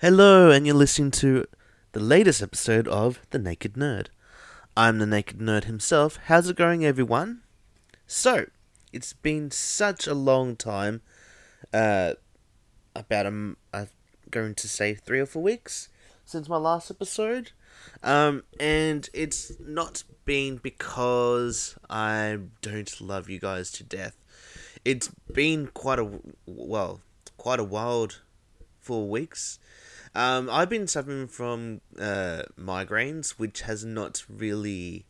Hello, and you're listening to the latest episode of The Naked Nerd. I'm the Naked Nerd himself. How's it going, everyone? So, it's been such a long time. Uh, about I'm going to say three or four weeks since my last episode. Um, and it's not been because I don't love you guys to death. It's been quite a well, quite a wild four weeks. Um, I've been suffering from uh, migraines, which has not really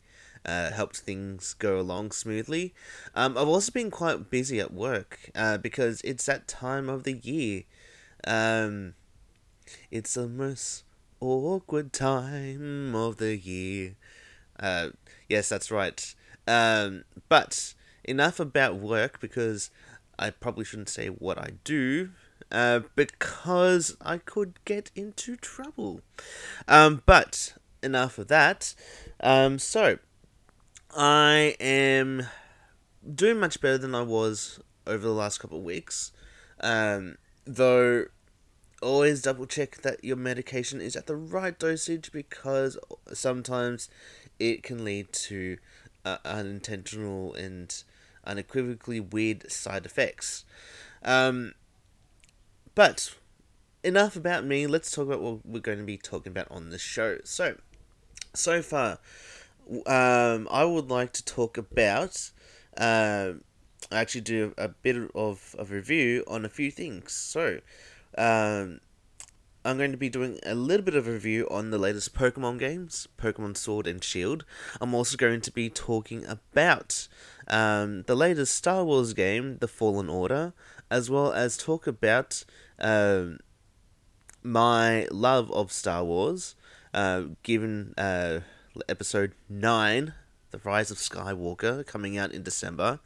uh, helped things go along smoothly. Um, I've also been quite busy at work uh, because it's that time of the year. Um, it's the most awkward time of the year. Uh, yes, that's right. Um, but enough about work because I probably shouldn't say what I do uh, because I could get into trouble. Um, but enough of that. Um, so I am doing much better than I was over the last couple of weeks. Um, though always double check that your medication is at the right dosage because sometimes it can lead to uh, unintentional and unequivocally weird side effects. Um, but enough about me. Let's talk about what we're going to be talking about on the show. So, so far, um, I would like to talk about. Um, I actually do a bit of a review on a few things. So, um, I'm going to be doing a little bit of a review on the latest Pokemon games, Pokemon Sword and Shield. I'm also going to be talking about um, the latest Star Wars game, The Fallen Order, as well as talk about um, my love of Star Wars, uh, given uh, episode 9, The Rise of Skywalker, coming out in December,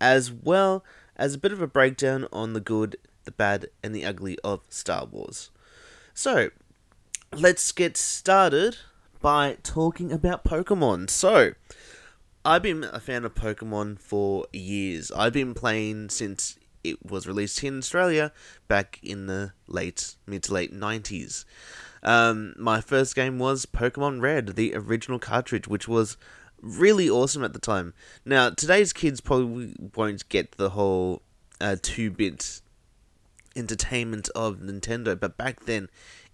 as well as a bit of a breakdown on the good, the bad, and the ugly of Star Wars. So, let's get started by talking about Pokemon. So, I've been a fan of Pokemon for years. I've been playing since it was released in Australia back in the late mid to late nineties. Um, my first game was Pokemon Red, the original cartridge, which was really awesome at the time. Now today's kids probably won't get the whole uh, two bit entertainment of Nintendo, but back then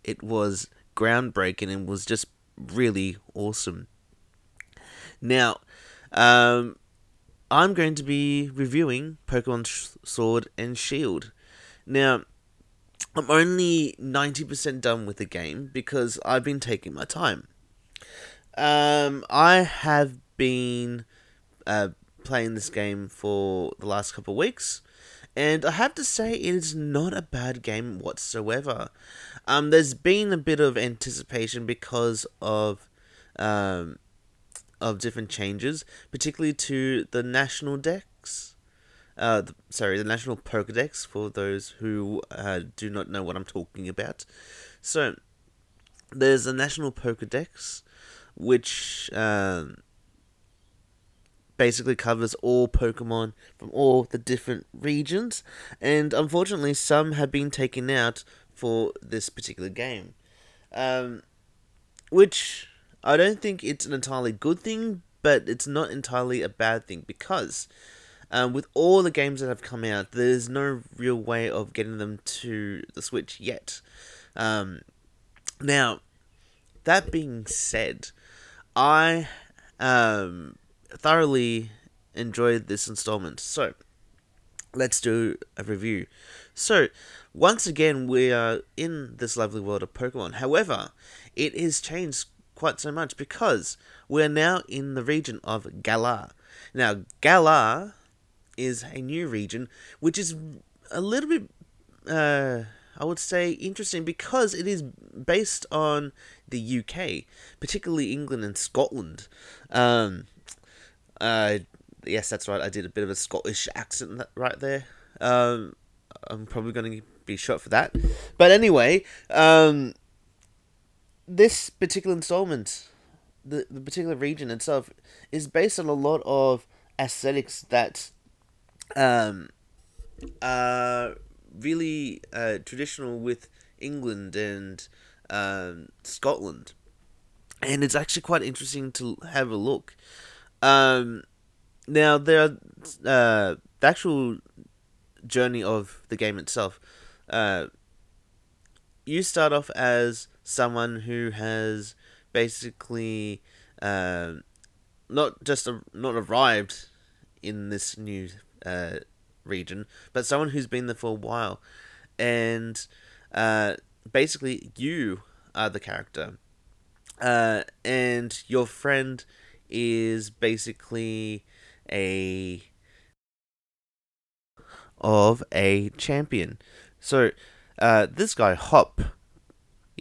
it was groundbreaking and was just really awesome. Now, um, I'm going to be reviewing Pokemon Sword and Shield. Now, I'm only 90% done with the game because I've been taking my time. Um, I have been uh, playing this game for the last couple of weeks, and I have to say it is not a bad game whatsoever. Um, there's been a bit of anticipation because of um, of different changes, particularly to the national dex. Uh, the, sorry, the national Pokedex for those who uh, do not know what I'm talking about. So, there's a national Pokedex, which um, basically covers all Pokemon from all the different regions, and unfortunately, some have been taken out for this particular game. Um, which I don't think it's an entirely good thing, but it's not entirely a bad thing because um, with all the games that have come out, there's no real way of getting them to the Switch yet. Um, now, that being said, I um, thoroughly enjoyed this installment. So, let's do a review. So, once again, we are in this lovely world of Pokemon. However, it has changed quite so much because we're now in the region of Galar. Now, Galar is a new region which is a little bit, uh, I would say, interesting because it is based on the UK, particularly England and Scotland. Um, uh, yes, that's right. I did a bit of a Scottish accent right there. Um, I'm probably going to be shot for that. But anyway, um, this particular installment, the, the particular region itself, is based on a lot of aesthetics that um, are really uh, traditional with England and um, Scotland, and it's actually quite interesting to have a look. Um, now there are uh, the actual journey of the game itself. Uh, you start off as someone who has basically uh, not just a, not arrived in this new uh, region, but someone who's been there for a while, and uh, basically you are the character, uh, and your friend is basically a of a champion. So uh, this guy Hop,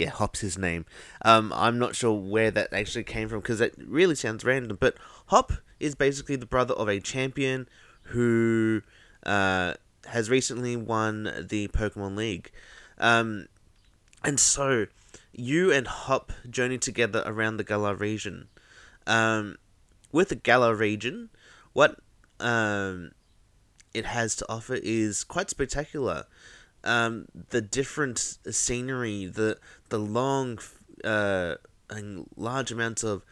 yeah, Hop's his name. Um, I'm not sure where that actually came from because it really sounds random. But Hop is basically the brother of a champion who uh, has recently won the Pokemon League. Um, and so you and Hop journey together around the Galar region. Um, with the Galar region, what um, it has to offer is quite spectacular. Um, the different scenery, the the long uh, and large amounts of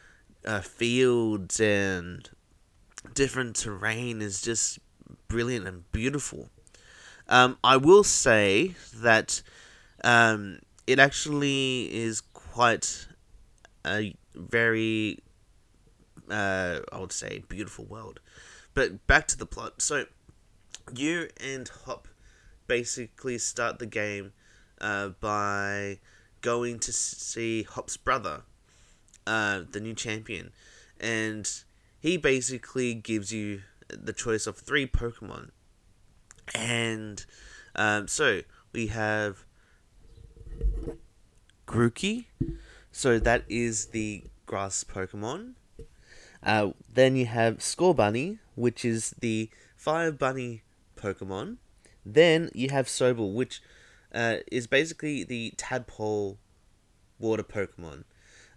uh, fields and different terrain is just brilliant and beautiful. Um, I will say that um, it actually is quite a very, uh, I would say, beautiful world. But back to the plot. So, you and Hop basically start the game uh, by going to see Hop's brother, uh, the new champion, and he basically gives you the choice of three Pokemon. And um, so we have Grookey, so that is the grass Pokemon. Uh, then you have Scorbunny, which is the fire bunny Pokemon. Then you have Sobble, which uh, is basically the tadpole water Pokemon.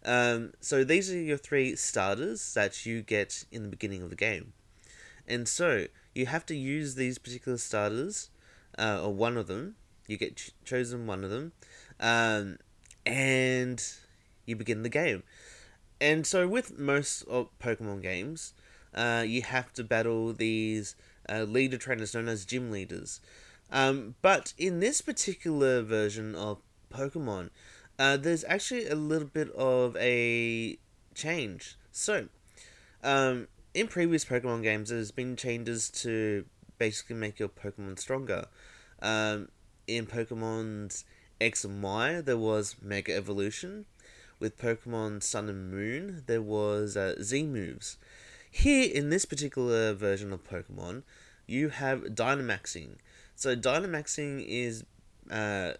Um, so these are your three starters that you get in the beginning of the game. And so you have to use these particular starters, uh, or one of them. You get ch- chosen one of them, um, and you begin the game. And so with most of Pokemon games, uh, you have to battle these uh, leader trainers known as gym leaders. Um, but in this particular version of Pokemon, uh, there's actually a little bit of a change. So, um, in previous Pokemon games, there's been changes to basically make your Pokemon stronger. Um, in Pokemon's X and Y, there was Mega Evolution. With Pokemon Sun and Moon, there was uh, Z moves. Here, in this particular version of Pokemon, you have Dynamaxing. So, Dynamaxing is uh,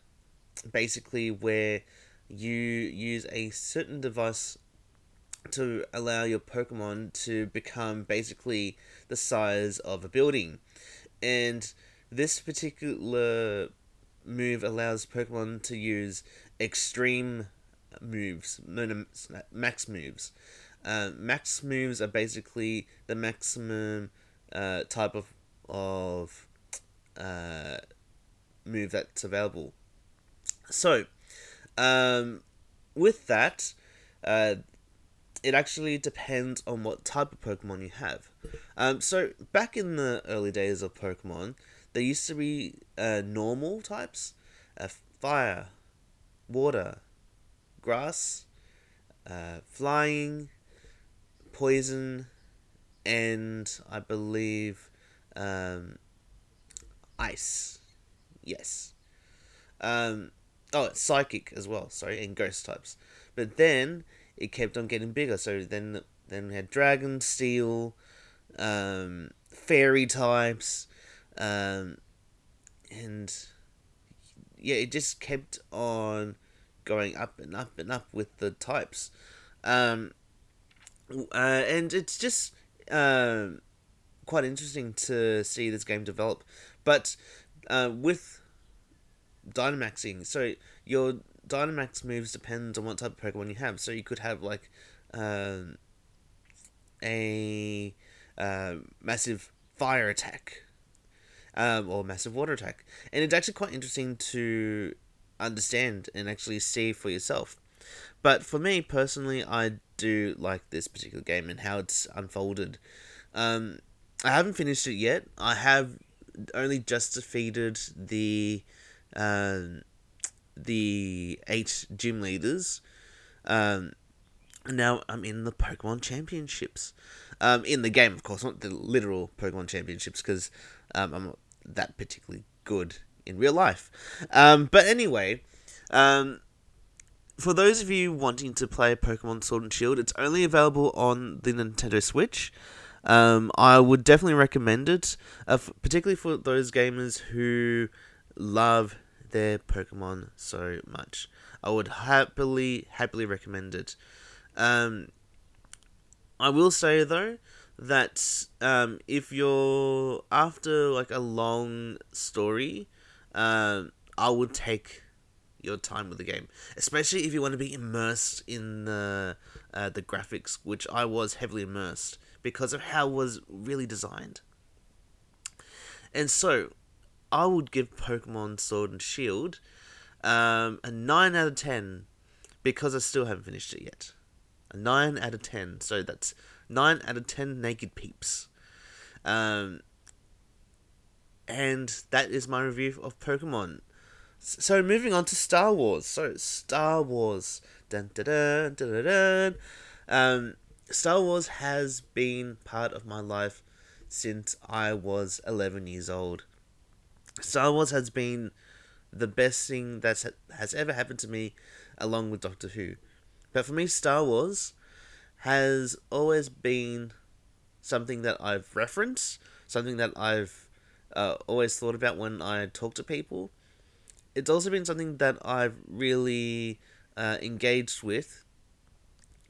basically where you use a certain device to allow your Pokemon to become basically the size of a building. And this particular move allows Pokemon to use extreme moves, max moves. Uh, max moves are basically the maximum uh, type of of uh, move that's available. So, um, with that, uh, it actually depends on what type of Pokemon you have. Um, so back in the early days of Pokemon, there used to be uh, normal types, uh, fire, water, grass, uh, flying, poison, and I believe um, ice. Yes. Um, oh, psychic as well. Sorry, and ghost types. But then it kept on getting bigger. So then then we had dragon, steel, um, fairy types, um, and yeah, it just kept on going up and up and up with the types. Um, uh, and it's just uh, quite interesting to see this game develop. But uh, with Dynamaxing, so your Dynamax moves depends on what type of Pokemon you have. So you could have like um, a uh, massive fire attack um, or massive water attack, and it's actually quite interesting to understand and actually see for yourself. But for me personally, I do like this particular game and how it's unfolded. Um, I haven't finished it yet. I have only just defeated the um, the eight gym leaders. Um, now I'm in the Pokemon Championships. Um, in the game, of course, not the literal Pokemon Championships, because um, I'm not that particularly good in real life. Um, but anyway, um, for those of you wanting to play Pokemon Sword and Shield, it's only available on the Nintendo Switch. Um, I would definitely recommend it, uh, f- particularly for those gamers who love their Pokemon so much. I would happily, happily recommend it. Um, I will say though that um, if you're after like a long story, um, I would take your time with the game, especially if you want to be immersed in the uh, the graphics, which I was heavily immersed because of how it was really designed. And so, I would give Pokemon Sword and Shield um, a 9 out of 10 because I still haven't finished it yet. A 9 out of 10. So that's 9 out of 10 naked peeps. Um, and that is my review of Pokemon. So moving on to Star Wars. So Star Wars. Dun, dun, dun, dun, dun. Um, Star Wars has been part of my life since I was 11 years old. Star Wars has been the best thing that has ever happened to me, along with Doctor Who. But for me, Star Wars has always been something that I've referenced, something that I've uh, always thought about when I talk to people. It's also been something that I've really uh, engaged with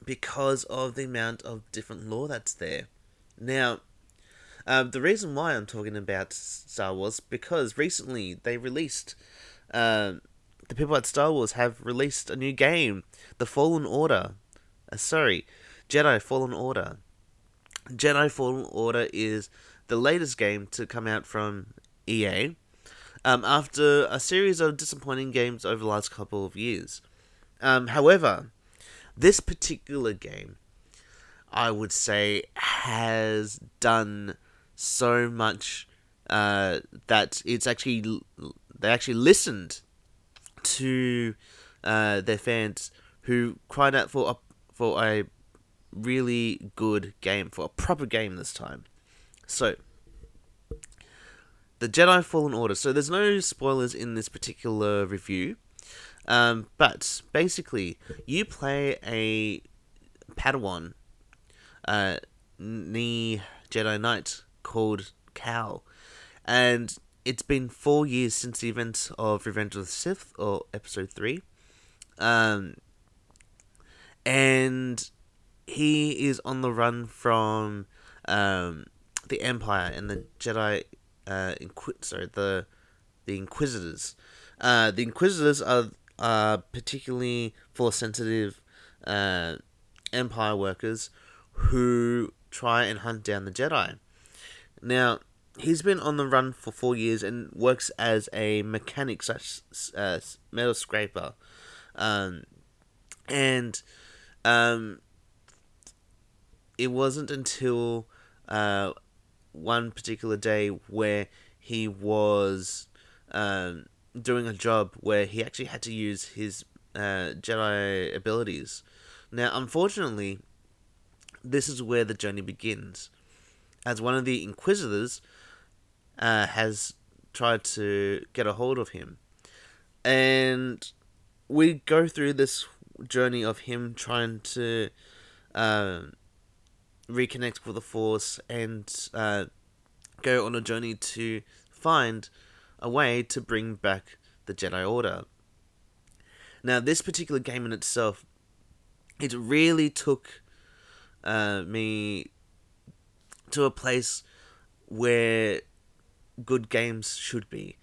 because of the amount of different lore that's there. Now, um, the reason why I'm talking about Star Wars because recently they released, um, the people at Star Wars have released a new game, The Fallen Order. Uh, sorry, Jedi Fallen Order. Jedi Fallen Order is the latest game to come out from EA. Um, after a series of disappointing games over the last couple of years. Um, however, this particular game, I would say, has done so much uh, that it's actually they actually listened to uh, their fans who cried out for a for a really good game for a proper game this time. So the Jedi Fallen Order. So there's no spoilers in this particular review. Um, but basically, you play a Padawan, uh, Ni Jedi Knight called Cal, and it's been four years since the events of Revenge of the Sith or Episode Three, um, and he is on the run from um, the Empire and the Jedi. Uh, Inqu- sorry, the the Inquisitors. Uh, the Inquisitors are are particularly force sensitive uh, Empire workers who try and hunt down the Jedi. Now, he's been on the run for four years and works as a mechanic such uh, metal scraper. Um, and um, it wasn't until uh, one particular day where he was um, doing a job where he actually had to use his uh, Jedi abilities. Now, unfortunately, this is where the journey begins. As one of the Inquisitors uh, has tried to get a hold of him. And we go through this journey of him trying to uh, reconnect with the Force and uh, go on a journey to find a way to bring back the Jedi Order. Now, this particular game in itself, it really took uh, me to a place where good games should be.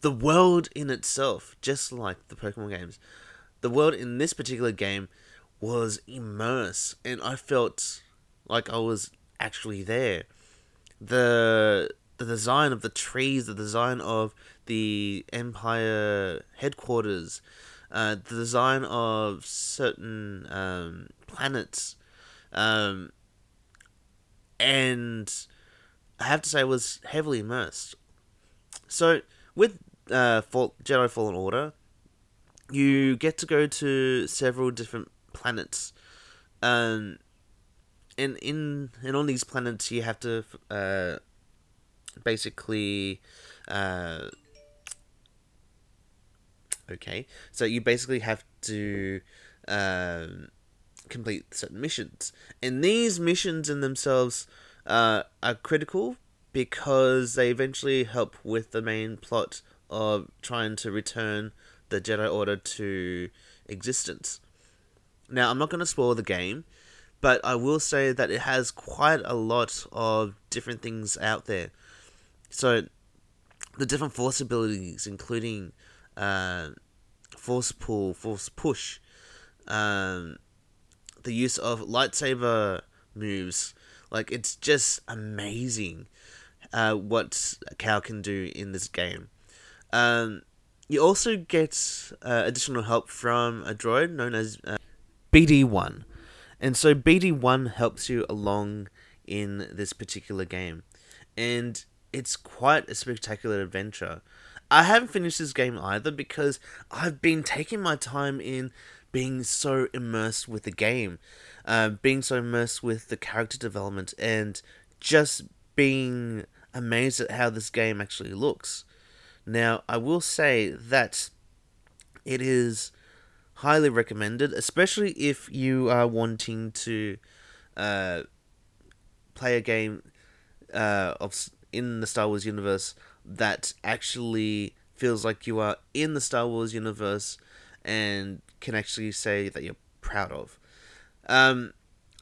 The world in itself, just like the Pokemon games, the world in this particular game was immersed, and I felt like I was actually there. The the design of the trees, the design of the Empire headquarters, uh, the design of certain um, planets, um, and I have to say, I was heavily immersed. So with uh, Fall- Jedi Fallen Order, you get to go to several different planets, um, and in and on these planets you have to uh, basically uh, okay so you basically have to um, complete certain missions and these missions in themselves uh, are critical because they eventually help with the main plot of trying to return the Jedi Order to existence. Now, I'm not going to spoil the game, but I will say that it has quite a lot of different things out there. So, the different force abilities, including uh, force pull, force push, um, the use of lightsaber moves, like it's just amazing uh, what Cal can do in this game. Um, you also get uh, additional help from a droid known as uh, BD1. And so BD1 helps you along in this particular game. And it's quite a spectacular adventure. I haven't finished this game either because I've been taking my time in being so immersed with the game, uh, being so immersed with the character development, and just being amazed at how this game actually looks. Now, I will say that it is highly recommended, especially if you are wanting to uh, play a game uh, of in the Star Wars universe that actually feels like you are in the Star Wars universe and can actually say that you're proud of. Um,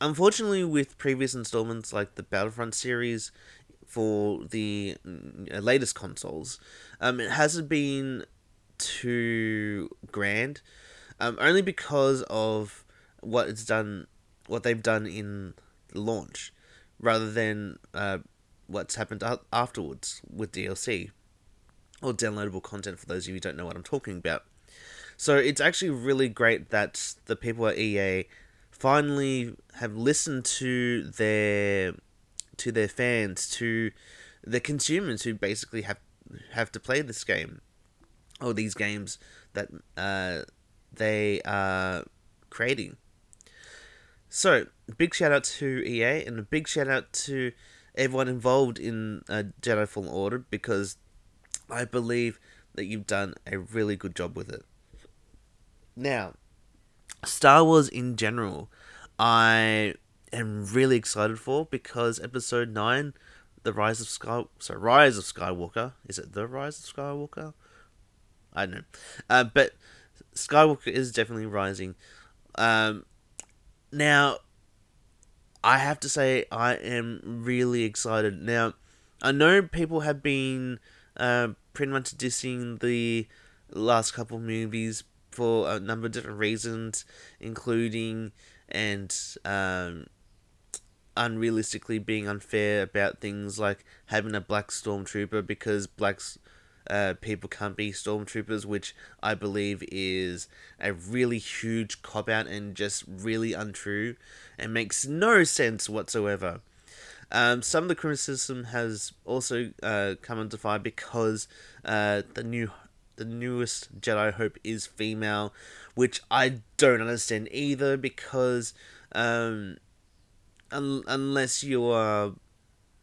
unfortunately, with previous installments like the Battlefront series, for the mm, latest consoles. Um, it hasn't been too grand, um, only because of what it's done, what they've done in launch, rather than uh, what's happened afterwards with DLC or downloadable content. For those of you who don't know what I'm talking about, so it's actually really great that the people at EA finally have listened to their to their fans, to the consumers who basically have have to play this game or these games that uh, they are creating. So, big shout out to EA and a big shout out to everyone involved in uh, Jedi Fallen Order because I believe that you've done a really good job with it. Now, Star Wars in general, I am really excited for because episode nine, the Rise of Sky, so Rise of Skywalker, is it the Rise of Skywalker? I don't know, uh, but Skywalker is definitely rising. Um, now, I have to say I am really excited. Now, I know people have been uh, pretty much dissing the last couple movies for a number of different reasons, including and um, unrealistically being unfair about things like having a black stormtrooper because blacks uh, people can't be stormtroopers, which I believe is a really huge cop out and just really untrue and makes no sense whatsoever. Um, some of the criticism has also uh, come into fire because uh, the new the newest Jedi Hope is female, which I don't understand either because um, un- unless you are,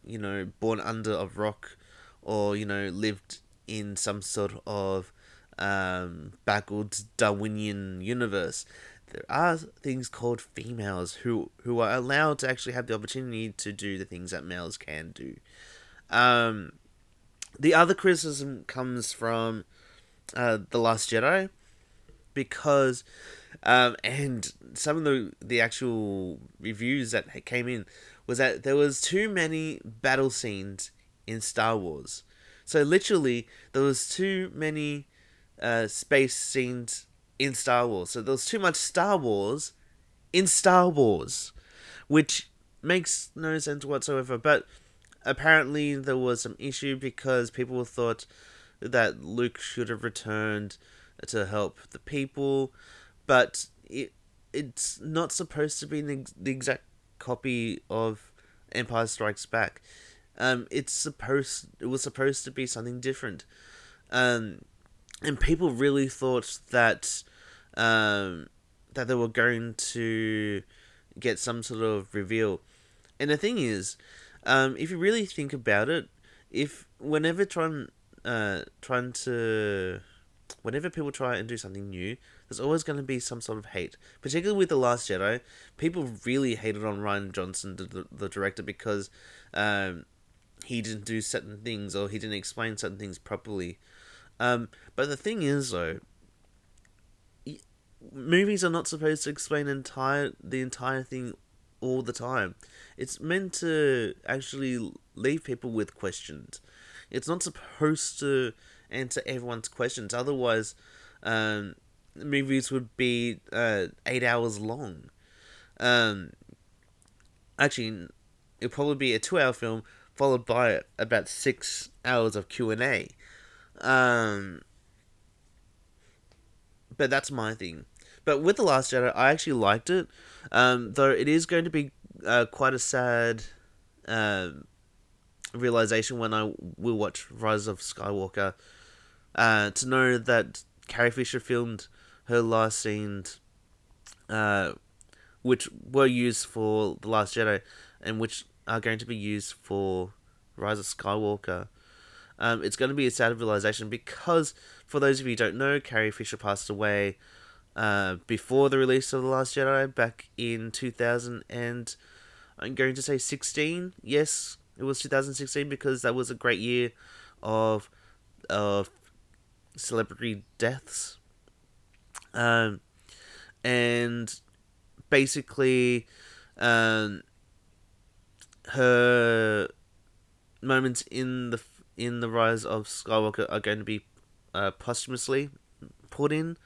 you know, born under a rock or, you know, lived in some sort of um, backwards Darwinian universe, there are things called females who, who are allowed to actually have the opportunity to do the things that males can do. Um, the other criticism comes from uh, The Last Jedi because um, and some of the the actual reviews that came in was that there was too many battle scenes in Star Wars. So literally, there was too many uh, space scenes in Star Wars. So there was too much Star Wars in Star Wars, which makes no sense whatsoever. But apparently there was some issue because people thought that Luke should have returned to help the people, but it it's not supposed to be the, the exact copy of Empire Strikes Back. Um, it's supposed it was supposed to be something different, um, and people really thought that um, that they were going to get some sort of reveal. And the thing is, um, if you really think about it, if whenever trying uh, trying to whenever people try and do something new, there's always going to be some sort of hate. Particularly with The Last Jedi, people really hated on Rian Johnson, the, the director, because um, he didn't do certain things or he didn't explain certain things properly. Um, but the thing is, though, movies are not supposed to explain entire the entire thing all the time. It's meant to actually leave people with questions. It's not supposed to answer everyone's questions. Otherwise, um, movies would be uh, eight hours long. Um, actually, it'll probably be a two-hour film followed by about six hours of Q and A. Um, but that's my thing. But with the Last Jedi, I actually liked it, um, though it is going to be uh, quite a sad um, realization when I will watch Rise of Skywalker. Uh, to know that Carrie Fisher filmed her last scenes, uh, which were used for The Last Jedi, and which are going to be used for Rise of Skywalker. Um, it's going to be a sad realization because, for those of you who don't know, Carrie Fisher passed away uh, before the release of The Last Jedi back in 2000 and I'm going to say 16. Yes, it was 2016 because that was a great year of of celebrity deaths. Um, and basically, um, her moments in the in the rise of Skywalker are going to be uh, posthumously put in.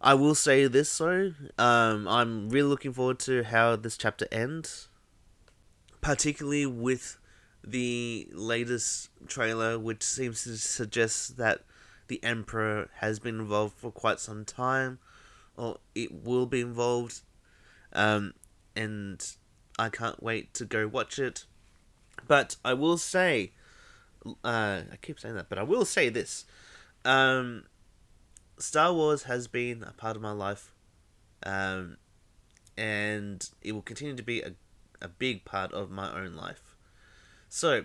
I will say this though, um, I'm really looking forward to how this chapter ends, particularly with the latest trailer, which seems to suggest that the Emperor has been involved for quite some time, or it will be involved, um, and I can't wait to go watch it. But I will say, uh, I keep saying that, but I will say this. Um, Star Wars has been a part of my life, um, and it will continue to be a, a big part of my own life. So,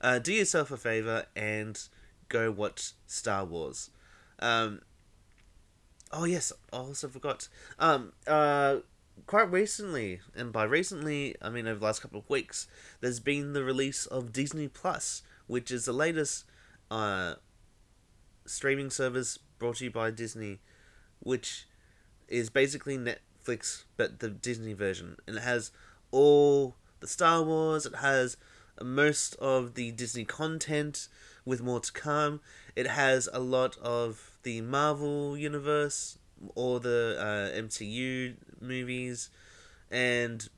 uh, do yourself a favor and go watch Star Wars. Um, oh yes, I also forgot. Um, uh, quite recently, and by recently I mean over the last couple of weeks, there's been the release of Disney Plus, which is the latest uh, streaming service brought to you by Disney, which is basically Netflix but the Disney version, and it has all the Star Wars. It has most of the Disney content, with more to come. It has a lot of the Marvel universe or the uh, MCU movies, and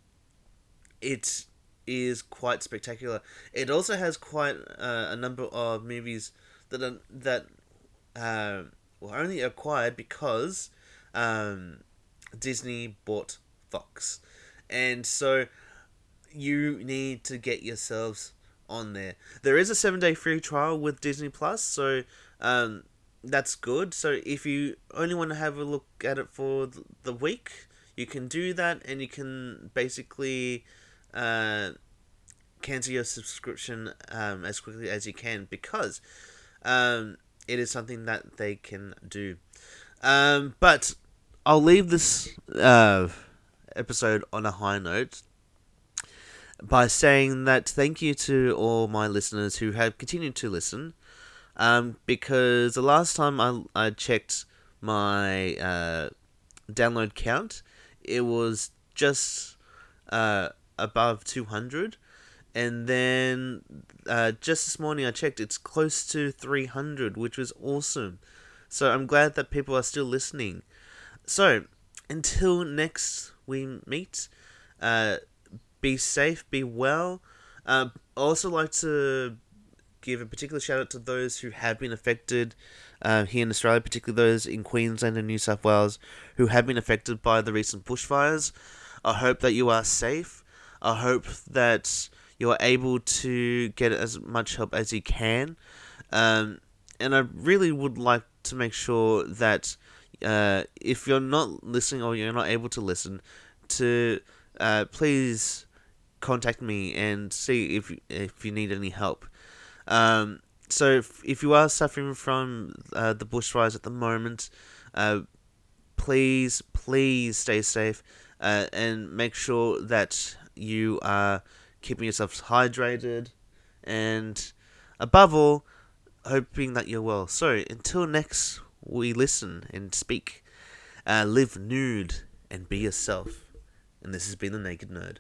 it is quite spectacular. It also has quite uh, a number of movies that are, that uh, were only acquired because um, Disney bought Fox, and so you need to get yourselves on there. There is a seven day free trial with Disney Plus, so um, that's good. So if you only want to have a look at it for the week, you can do that, and you can basically uh, cancel your subscription um, as quickly as you can because um, it is something that they can do. Um, but I'll leave this uh, episode on a high note by saying that thank you to all my listeners who have continued to listen. Um, because the last time I, I checked my uh, download count, it was just uh, above 200. And then uh, just this morning I checked, it's close to 300, which was awesome. So I'm glad that people are still listening. So until next we meet, uh, be safe, be well. Uh, also like to give a particular shout out to those who have been affected uh, here in Australia, particularly those in Queensland and New South Wales who have been affected by the recent bushfires. I hope that you are safe. I hope that you're able to get as much help as you can. Um, and I really would like to make sure that uh, if you're not listening or you're not able to listen, to uh, please contact me and see if if you need any help. Um, so if, if you are suffering from uh, the bushfires at the moment, uh, please please stay safe uh, and make sure that you are keeping yourself hydrated and above all hoping that you're well. So until next we listen and speak, uh, live nude and be yourself. And this has been the Naked Nerd.